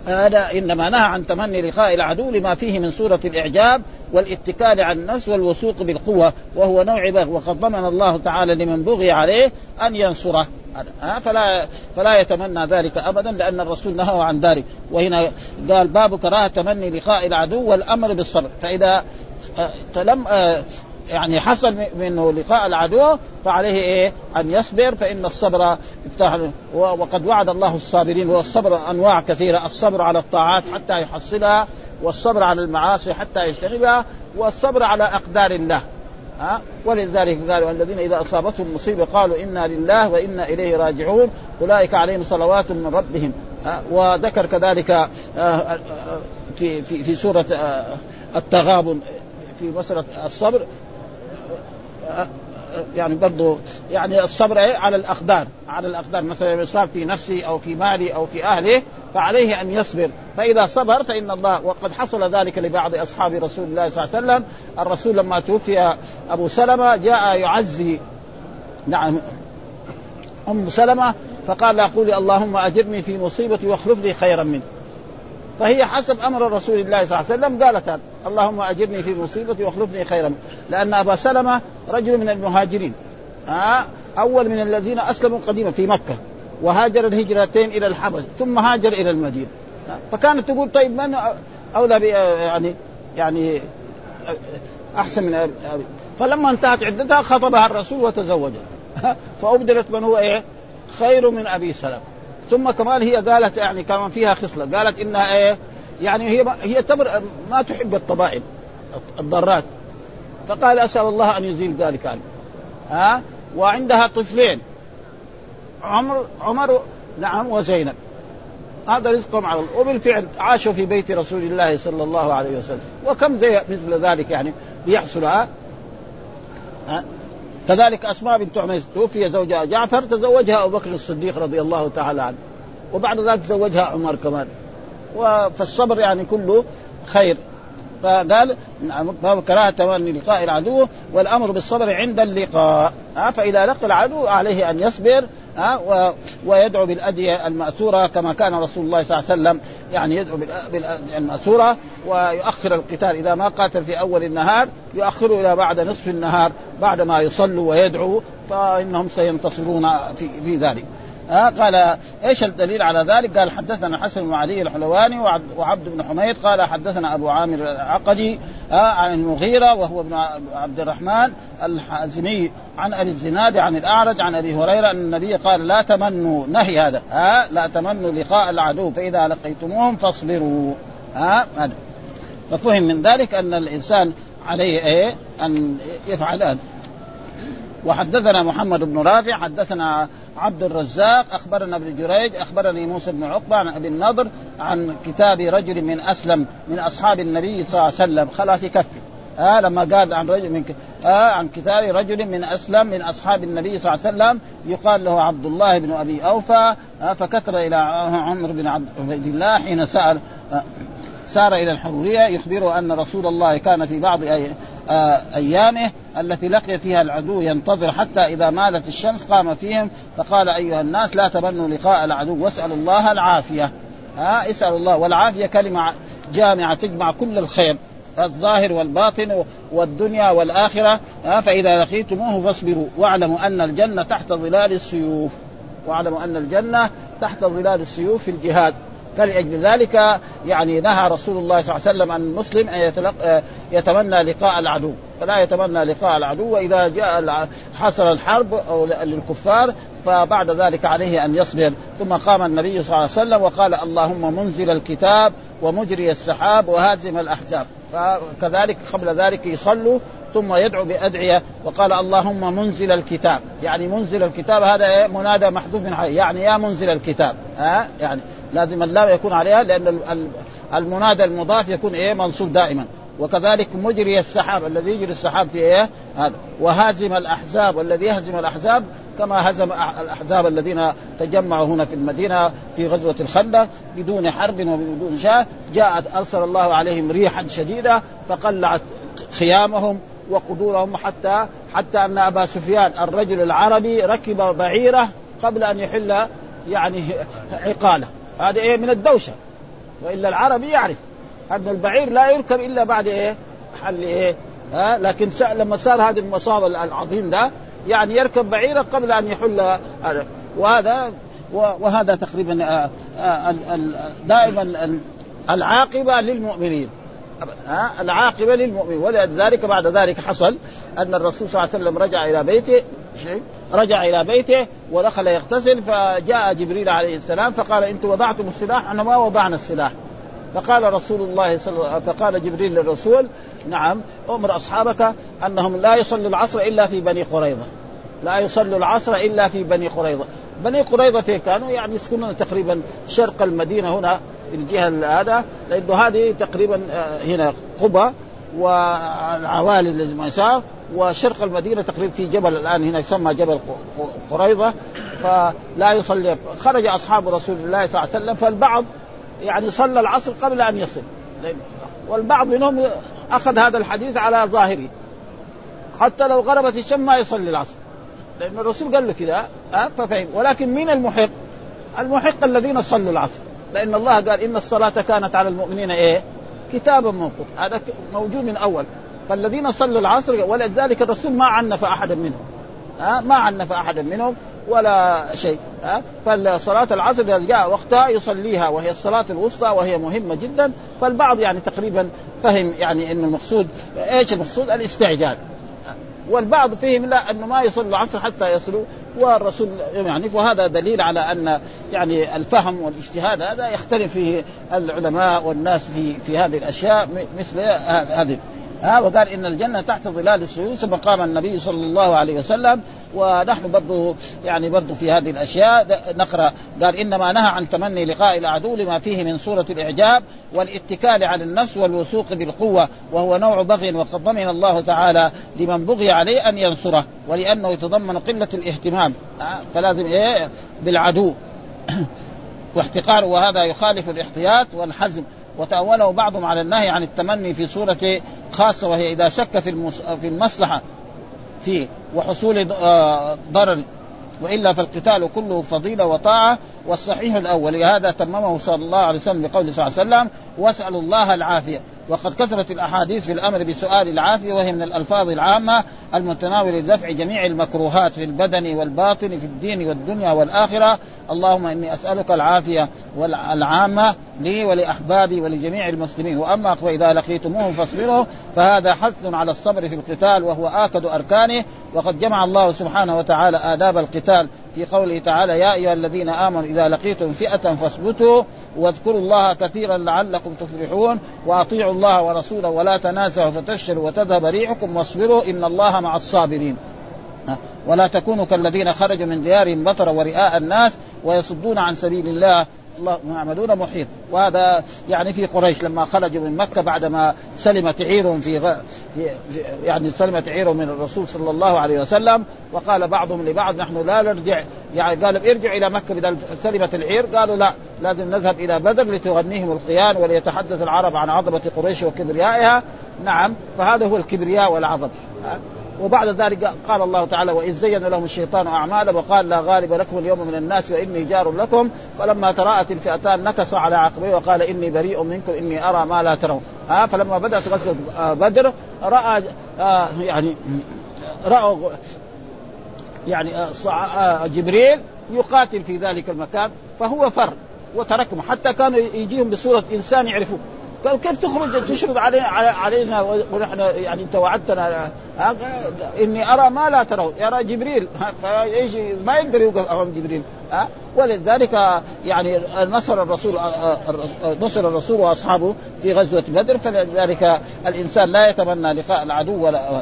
هذا إنما نهى عن تمني لقاء العدو لما فيه من صوره الإعجاب والاتكال على النفس والوثوق بالقوة وهو نوع بغي وقد ضمن الله تعالى لمن بغي عليه أن ينصره. فلا فلا يتمنى ذلك ابدا لأن الرسول نهى عن ذلك. وهنا قال باب كراهة تمني لقاء العدو والأمر بالصبر. فإذا تلم يعني حصل منه لقاء العدو فعليه إيه؟ أن يصبر فإن الصبر يفتح وقد وعد الله الصابرين والصبر أنواع كثيرة، الصبر على الطاعات حتى يحصلها، والصبر على المعاصي حتى يجتنبها، والصبر على أقدار الله. ها؟ ولذلك قالوا الذين إذا أصابتهم مصيبة قالوا إنا لله وإنا إليه راجعون أولئك عليهم صلوات من ربهم. ها؟ وذكر كذلك آه، آه، في في في سورة آه، التغابن في مسألة الصبر. يعني برضه يعني الصبر إيه؟ على الأقدار على الأقدار. مثلا يصاب في نفسه أو في ماله أو في اهله فعليه أن يصبر. فإذا صبر فإن الله وقد حصل ذلك لبعض أصحاب رسول الله صلى الله عليه وسلم. الرسول لما توفي أبو سلمة جاء يعزي نعم أم سلمة فقال أقول اللهم أجرني في مصيبتي واخلف لي خيرا منه. فهي حسب أمر رسول الله صلى الله عليه وسلم. قالت اللهم أجرني في مصيبتي واخلفني خيرا. لأن أبا سلمة رجل من المهاجرين. آه أول من الذين أسلموا قديما في مكة. وهاجر الهجرتين إلى الحبش ثم هاجر إلى المدينة. آه فكانت تقول طيب من أولى يعني يعني أحسن من أبي. فلما انتهت عدتها خطبها الرسول وتزوجها. (laughs) فأبدلت من هو إيه؟ خير من أبي سلمة. ثم كمان هي قالت يعني كمان فيها خصلة. قالت إنها إيه؟ يعني هي هي تمر ما تحب الطبائع الضارات. فقال أسأل الله أن يزيل ذلك عنه. ها؟ وعندها طفلين عمر عمر نعم وزينب. هذا رزقهم على الله. وبالفعل عاشوا في بيت رسول الله صلى الله عليه وسلم. وكم زي مثل ذلك يعني بيحصل ها؟ كذلك أسماء بنت عميس توفي زوجها جعفر تزوجها أبو بكر الصديق رضي الله تعالى عنه. وبعد ذلك زوجها عمر كمان. فالصبر يعني كله خير. فقال نعم باب كراهة تمني لقاء العدو والأمر بالصبر عند اللقاء. ها فإذا لقى العدو عليه أن يصبر ها ويدعو بالادعيه المأثورة كما كان رسول الله صلى الله عليه وسلم يعني يدعو بالادعيه المأثورة ويؤخر القتال. إذا ما قاتل في أول النهار يؤخره إلى بعد نصف النهار بعد ما يصلوا ويدعوا فإنهم سينتصرون في, في ذلك. ها قال إيش الدليل على ذلك؟ قال حدثنا حسن بن علي الحلواني وعبد بن حميد قال حدثنا أبو عامر العقدي عن المغيرة وهو ابن عبد الرحمن الحازمي عن ابي الزناد عن الأعرج عن أبي هريرة أن النبي قال لا تمنوا نهي هذا ها لا تمنوا لقاء العدو فإذا لقيتموهم فاصبروا ها ففهم من ذلك أن الإنسان عليه إيه؟ أن يفعل هذا. وحدثنا محمد بن رافع حدثنا عبد الرزاق أخبرنا ابن جريج أخبرني موسى بن عقبة عن أبي النضر عن كتاب رجل من أسلم من أصحاب النبي صلى الله عليه وسلم. خلاص يكفي. آه لما قال عن رجل من ك... آه عن كتاب رجل من أسلم من أصحاب النبي صلى الله عليه وسلم يقال له عبد الله بن أبي أوفى آه فكتب إلى عمر بن عبد الله حين سأل آه سار إلى الحرورية يخبره أن رسول الله كان في بعض آه، أيامه التي لقي فيها العدو ينتظر حتى إذا مالت الشمس قام فيهم فقال أيها الناس لا تمنوا لقاء العدو واسألوا الله العافية. ها اسألوا الله والعافية كلمة جامعة تجمع كل الخير الظاهر والباطن والدنيا والآخرة. ها فإذا لقيتموه فاصبروا واعلموا أن الجنة تحت ظلال السيوف واعلموا أن الجنة تحت ظلال السيوف في الجهاد. فلأجل ذلك يعني نهى رسول الله صلى الله عليه وسلم عن المسلم أن يتلق... يتمنى لقاء العدو فلا يتمنى لقاء العدو. وإذا جاء حصل الحرب أو للكفار فبعد ذلك عليه أن يصبر. ثم قام النبي صلى الله عليه وسلم وقال اللهم منزل الكتاب ومجري السحاب وهازم الأحزاب. فكذلك قبل ذلك يصلوا ثم يدعو بأدعية وقال اللهم منزل الكتاب. يعني منزل الكتاب هذا منادى محذوف من يعني يا منزل الكتاب. ها؟ يعني لازم اللام يكون عليها لأن المنادى المضاف يكون إيه؟ منصوب دائما. وكذلك مجري السحاب الذي يجري السحاب في إيه؟ هذا. وهازم الأحزاب والذي يهزم الأحزاب كما هزم الأحزاب الذين تجمعوا هنا في المدينة في غزوة الخندق بدون حرب وبدون شاء جاءت أرسل الله عليهم ريحا شديدة فقلعت خيامهم وقدورهم حتى حتى أن أبا سفيان الرجل العربي ركب بعيره قبل أن يحل يعني عقاله. هذا إيه؟ من الدوشة. وإلا العربي يعرف. أن البعير لا يركب إلا بعد إيه؟ حل إيه؟ ها؟ لكن لما صار هذا المصاب العظيم ده يعني يركب بعيره قبل أن يحل هذا. وهذا وهذا تقريبا آه، آه، دائما العاقبة للمؤمنين. العاقبة للمؤمن ولذلك بعد ذلك حصل أن الرسول صلى الله عليه وسلم رجع إلى بيته رجع إلى بيته ودخل يغتسل فجاء جبريل عليه السلام فقال أنتم وضعتم السلاح إحنا ما وضعنا السلاح. فقال رسول الله صلى فقال جبريل للرسول نعم أمر أصحابك أنهم لا يصلوا العصر إلا في بني قريظة. لا يصلوا العصر إلا في بني قريظة. بني قريظة في كانوا؟ يعني يسكنون تقريبا شرق المدينة هنا الجهة هذا لأنه هذه تقريبا آه، هنا قبى والعوالي الذي وشرق المدينة تقريبا في جبل الآن هنا يسمى جبل قريضه فلا يصلي. خرج أصحاب رسول الله صلى الله عليه وسلم فالبعض يعني صلى العصر قبل أن يصل. والبعض منهم أخذ هذا الحديث على ظاهره. حتى لو غربت الشمس ما يصلي العصر. لأن الرسول قال له كذا ففهم. ولكن مين المحق؟ المحق الذين صلوا العصر. لأن الله قال إن الصلاة كانت على المؤمنين إيه؟ كتابا موقوت. هذا موجود من أول. فالذين صلوا العصر ولذلك الرسول ما عنف احدا منهم. ها؟ ما عنف احدا منهم ولا شيء. ها؟ فصلاة العصر إذا جاء وقتها يصليها وهي الصلاة الوسطى وهي مهمة جدا. فالبعض يعني تقريبا فهم يعني انه المقصود إيش المقصود؟ الاستعجال. والبعض فيهم لا إنه ما يصلوا العصر حتى يصلوا. والرسول يعني وهذا دليل على أن يعني الفهم والاجتهاد هذا يختلف فيه العلماء والناس في في هذه الأشياء مثل هذه. ها وقال إن الجنة تحت ظلال السيوف ثم قام النبي صلى الله عليه وسلم ونحن برضه يعني برضه في هذه الأشياء نقرأ. قال إنما نهى عن تمني لقاء العدو لما فيه من صوره الإعجاب والاتكال على النفس والوثوق بالقوة وهو نوع بغي وقد ضمن الله تعالى لمن بغي عليه أن ينصره ولأنه يتضمن قلة الاهتمام. فلازم إيه؟ بالعدو. (coughs) واحتقاره وهذا يخالف الاحتياط والحزم. وتأوله بعضهم على النهي عن التمني في صورة خاصة وهي إذا شك في في المصلحة فيه وحصول آه، ضرر وإلا فالقتال كله فضيلة وطاعة والصحيح الأول. لهذا تممه صلى الله عليه وسلم بقوله صلى الله عليه وسلم واسألوا الله العافية. وقد كثرت الأحاديث في الأمر بسؤال العافية وهي من الألفاظ العامة المتناوله لدفع جميع المكروهات في البدن والباطن في الدين والدنيا والآخرة. اللهم إني أسألك العافية والعامه لي ولأحبابي ولجميع المسلمين. وأما واذا لقيتموه فاصبروا فهذا حث على الصبر في القتال وهو آكد أركانه. وقد جمع الله سبحانه وتعالى آداب القتال في قوله تعالى يا أيها الذين آمنوا إذا لقيتم فئة فاثبتوا واذكروا الله كثيرا لعلكم تفلحون وأطيعوا الله ورسوله ولا تنازعوا فتشروا وتذهب ريحكم واصبروا إن الله مع الصابرين. ولا تكونوا كالذين خرجوا من ديارهم بطرا ورئاء الناس ويصدون عن سبيل الله يعملون محيط. وهذا يعني في قريش لما خرجوا من مكة بعدما سلمت عيرهم في, غ... في يعني سلمت عيرهم من الرسول صلى الله عليه وسلم وقال بعضهم لبعض نحن لا نرجع. يعني قالوا ارجعوا إلى مكة بدل سلمت العير. قالوا لا لازم نذهب إلى بدر لتغنيهم القيان وليتحدث العرب عن عظمة قريش وكبريائها. نعم فهذا هو الكبرياء والعظم. وبعد ذلك قال الله تعالى واذ زين لهم الشيطان أعمالهم وقال لا غالب لكم اليوم من الناس وإني جار لكم فلما تراءت الفئتان نكص على عقبيه وقال إني بريء منكم إني أرى ما لا ترون. ها فلما بدأت غزوة بدر رأى يعني رأوا يعني جبريل يقاتل في ذلك المكان فهو فر وتركهم حتى كانوا يجيهم بصورة إنسان يعرفوه. قالوا كيف تخرج تشرد علينا علينا ونحن يعني انت وعدتنا؟ اني ارى ما لا ترون. يرى جبريل. فايش ما يقدر يوقف امام جبريل. ها؟ ولذلك يعني نصر الرسول نصر الرسول واصحابه في غزوة بدر فلذلك الإنسان لا يتمنى لقاء العدو ولا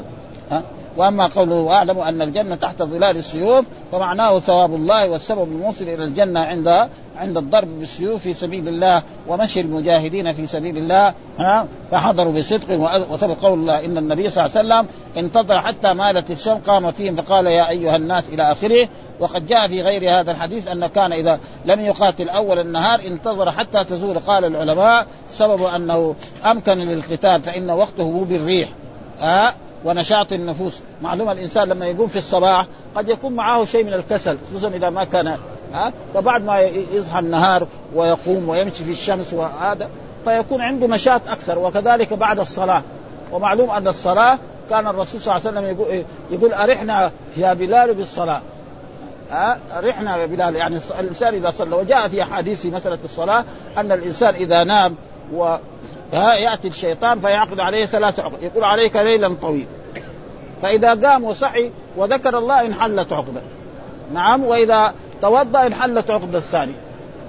ها؟ وأما قوله اعلم أن الجنة تحت ظلال السيوف فمعناه ثواب الله والسبب الموصل إلى الجنة عند عند الضرب بالسيوف في سبيل الله ومشي المجاهدين في سبيل الله ها؟ فحضروا بصدق وثبت قول الله إن النبي صلى الله عليه وسلم انتظر حتى مالت الشمس قام فيهم فقال يا أيها الناس إلى آخره. وقد جاء في غير هذا الحديث انه كان إذا لم يقاتل أول النهار انتظر حتى تزول قال العلماء. سبب أنه أمكن للقتال فإن وقته بالريح ها؟ ونشاط النفوس. معلومة الإنسان لما يقوم في الصباح قد يكون معه شيء من الكسل خصوصا إذا ما كان ها؟ فبعد ما يصحى النهار ويقوم ويمشي في الشمس وهذا فيكون عنده نشاط أكثر وكذلك بعد الصلاة. ومعلوم أن الصلاة كان الرسول صلى الله عليه وسلم يقول, يقول أرحنا يا بلال بالصلاة. أرحنا يا بلال. يعني الإنسان إذا صلى وجاء في أحاديث في مسألة الصلاة أن الإنسان إذا نام و يأتي الشيطان فيعقد عليه ثلاث عقد يقول عليك ليلا طويل فإذا قام وصحي وذكر الله انحلت عقده. نعم وإذا توضأ انحلت عقده الثانية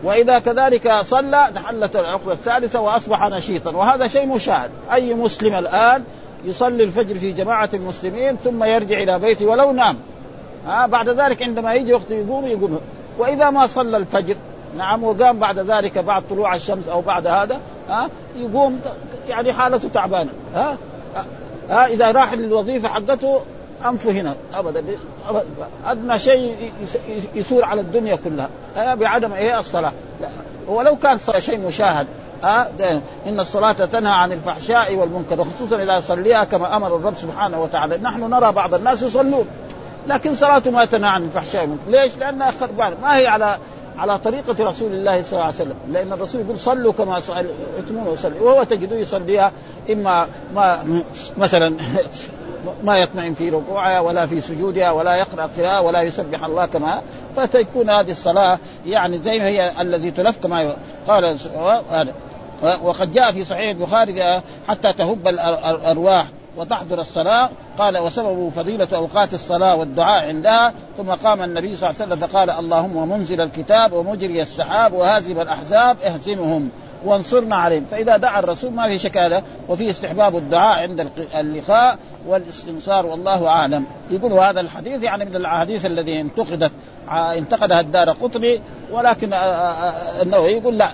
وإذا كذلك صلى انحلت العقده الثالثة وأصبح نشيطا. وهذا شيء مشاهد. أي مسلم الآن يصلي الفجر في جماعة المسلمين ثم يرجع إلى بيته ولو نام. ها بعد ذلك عندما يجي وقت يقوم يقوم. وإذا ما صلى الفجر نعم وقام بعد ذلك بعد طلوع الشمس أو بعد هذا ها؟ يقوم يعني حالته تعبانة. ها؟ ها؟ إذا راح للوظيفة حقته أنفه هنا. ابدا. أدنى شيء يثور على الدنيا كلها. ها؟ بعدم إيه؟ الصلاة. لا. ولو كان شيء مشاهد. ها؟ إن الصلاة تنهى عن الفحشاء والمنكر وخصوصا إذا صليها كما أمر الرب سبحانه وتعالى. نحن نرى بعض الناس يصلون لكن صلاته ما تنهى عن الفحشاء والمنكر. ليش؟ لأنها خربانة. ما هي على على طريقة رسول الله صلى الله عليه وسلم. لأن الرسول يقول صلوا كما اتمون وصلي وهو تجده يصليها إما ما مثلا (laughs) ما يطمئن في ركوعها ولا في سجودها ولا يقرأ قراءة ولا يسبح الله كما فتكون هذه الصلاة يعني زي ما هي الذي تلف كما قال وقد جاء في صحيح البخاري حتى تهب الأرواح. وتحضر الصلاة. قال وسبب فضيلة أوقات الصلاة والدعاء عندها. ثم قام النبي صلى الله عليه وسلم فقال اللهم منزل الكتاب ومجري السحاب وهازم الأحزاب اهزمهم وانصرنا عليهم. فإذا دعا الرسول ما في شك هذا وفي استحباب الدعاء عند اللقاء والاستنصار والله أعلم. يقول هذا الحديث يعني من الأحاديث الذي انتقدت انتقدها الدار قطبي ولكن النووي يقول لا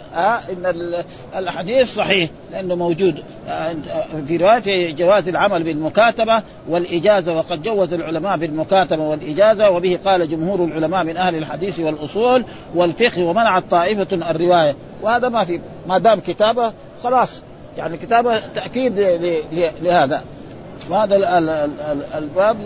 إن الحديث صحيح لأنه موجود في رواية جواز العمل بالمكاتبة والإجازة وقد جوز العلماء بالمكاتبة والإجازة وبه قال جمهور العلماء من أهل الحديث والأصول والفقه ومنعت طائفة الرواية. وهذا ما في ما دام كتابة خلاص يعني كتابة تأكيد لهذا. وهذا الباب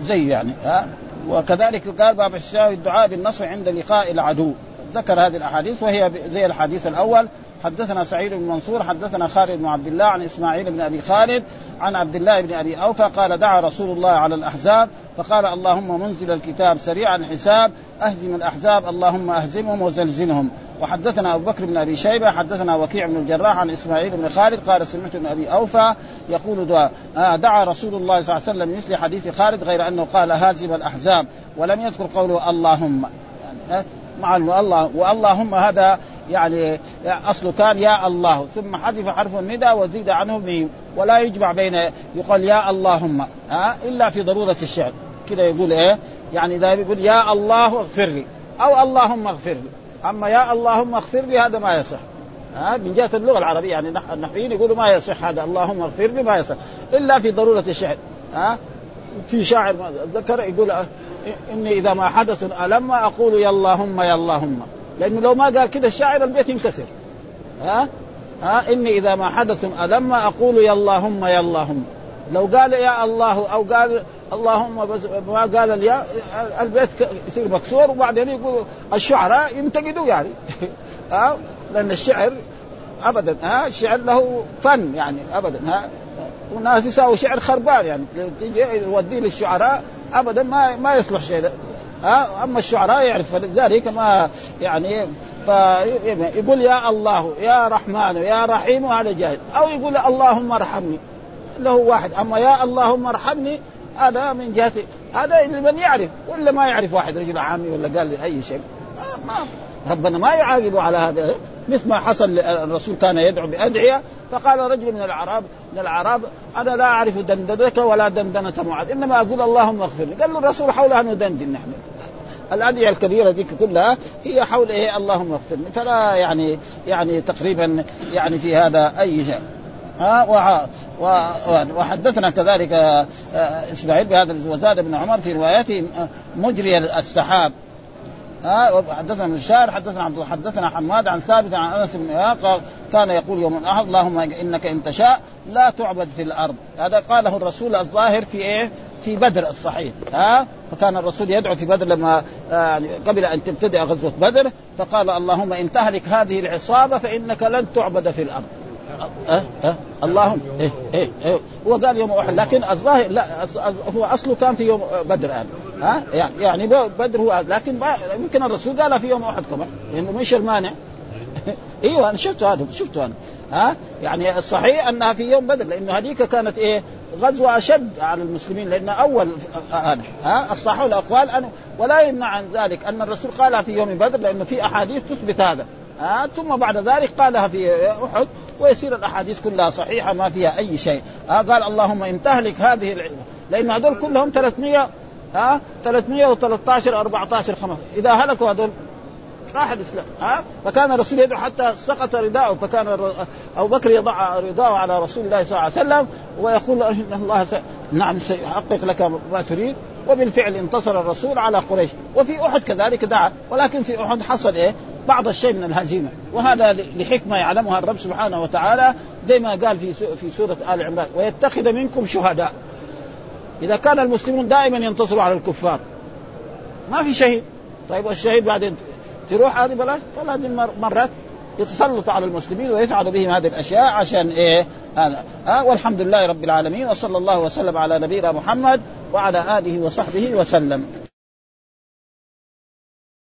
زي يعني ها وكذلك قال باب الشاوي الدعاء بالنصر عند لقاء العدو. ذكر هذه الأحاديث وهي زي الحديث الأول. حدثنا سعيد بن منصور حدثنا خالد بن عبد الله عن إسماعيل بن أبي خالد عن عبد الله بن أبي أوفى قال دعا رسول الله على الأحزاب فقال اللهم منزل الكتاب سريع الحساب أهزم الأحزاب اللهم أهزمهم وزلزلهم. وحدثنا أبو بكر بن أبي شيبة حدثنا وكيع بن الجراح عن إسماعيل بن خالد قال سمعت ابن أبي أوفى يقول دعاء آه دعا رسول الله صلى الله عليه وسلم مثل حديث خالد غير أنه قال هازم الأحزاب ولم يذكر قوله اللهم. يعني مع الله وأللهم هذا يعني اصله كان يا الله. ثم حذف حرف الندى وزيد عنه ميم ولا يجمع بين يقال يا اللهم. ها إلا في ضرورة الشعر. كذا يقول إيه؟ يعني إذا يقول يا الله اغفر لي أو اللهم اغفر لي. أما يا اللهم اغفر لي هذا ما يصح. ها من جهة اللغة العربية يعني النحويين يقولوا ما يصح هذا. اللهم اغفر لي ما يصح. إلا في ضرورة الشعر. ها في شاعر ذكر يقول إني إذا ما حدث الم أقول يا اللهم يا اللهم. لأنه لو ما قال كده الشاعر البيت ينكسر. ها ها إني إذا ما حدث الم أقول يا اللهم يا اللهم. لو قال يا الله أو قال اللهم بس ما قال الياء البيت يصير مكسور وبعدين يقول الشعراء ينتقدوا يعني. (laughs) ها لأن الشعر ابدا ها الشعر له فن يعني ابدا ها وناس يساوي شعر خربان يعني. تيجي يوديه للشعراء ابدا ما ما يصلح شيء. ها أما الشعراء يعرف فلذلك ما يعني فيقول يا الله يا رحمن يا رحيم هذا جاهز أو يقول اللهم ارحمني له واحد. أما يا اللهم ارحمني هذا من جهه هذا لمن يعرف ولا ما يعرف واحد رجل عامي ولا قال لي أي شيء. ما ربنا ما يعاقبه على هذا. مثل ما حصل الرسول كان يدعو بأدعية فقال رجل من الاعراب من الأعراب أنا لا أعرف دندنتك ولا دندنة معاذ إنما أقول اللهم اغفر لي. قال له الرسول حول أن ندندن نحن. الأدعية الكبيرة ذيك كلها هي حول إيه؟ اللهم اغفر لي. فلا يعني يعني تقريبا يعني في هذا أي شيء. ها وحدثنا كذلك آه، إسماعيل بهذا وزاد بن عمر في روايته آه، مجري السحاب. ها حدثنا الشاعر حدثنا عبد حدثنا حماد عن ثابت عن أنس بن كان يقول يوم الأحد اللهم انك إن تشاء لا تعبد في الأرض. هذا قاله الرسول الظاهر في إيه؟ في بدر الصحيح. ها فكان الرسول يدعو في بدر لما يعني قبل أن تبتدئ غزوة بدر فقال اللهم إن تهلك هذه العصابة فإنك لن تعبد في الأرض. أه؟ أه؟ اللهم. إيه إيه إيه. هو قال يوم أحد لكن الظاهر لا هو أصله كان في يوم بدر يعني ها؟ يعني يعني بدر هو لكن يمكن الرسول قال في يوم أحد كمان لأنه مش المانع. (laughs) إيوه أنا شفته هذا شفته أنا. ها؟ يعني الصحيح أنها في يوم بدر لأنه هذيك كانت إيه؟ غزوة أشد على المسلمين لأن أول هذا ها؟ الصح الاقوال أنا ولا يمنع عن ذلك أن الرسول قالها في يوم بدر لأنه في أحاديث تثبت هذا. ها؟ ثم بعد ذلك قالها في أحد. ويصير الأحاديث كلها صحيحة ما فيها أي شيء. ها قال اللهم إن تهلك هذه العلم لأن هذول كلهم 300 ها 313 14 5 إذا هلكوا هذول راح الإسلام. ها فكان الرسول يدعو حتى سقط رداءه. فكان أبو بكر يضع رداءه على رسول الله صلى الله عليه وسلم ويقول إن الله س... نعم سيحقق لك ما تريد. وبالفعل انتصر الرسول على قريش. وفي أحد كذلك دعا. ولكن في أحد حصل إيه؟ بعض الشيء من الهزيمة. وهذا لحكمة يعلمها الرب سبحانه وتعالى زي ما قال في في سورة آل عمران ويتخذ منكم شهداء. إذا كان المسلمون دائما ينتصروا على الكفار. ما في شهيد. طيب والشهيد بعدين تروح هذه بلاش هذه مرات يتسلط على المسلمين ويفعل بهم هذه الأشياء عشان إيه؟ هذا. ها؟ والحمد لله رب العالمين وصلى الله وسلم على نبينا محمد وعلى آله وصحبه وسلم.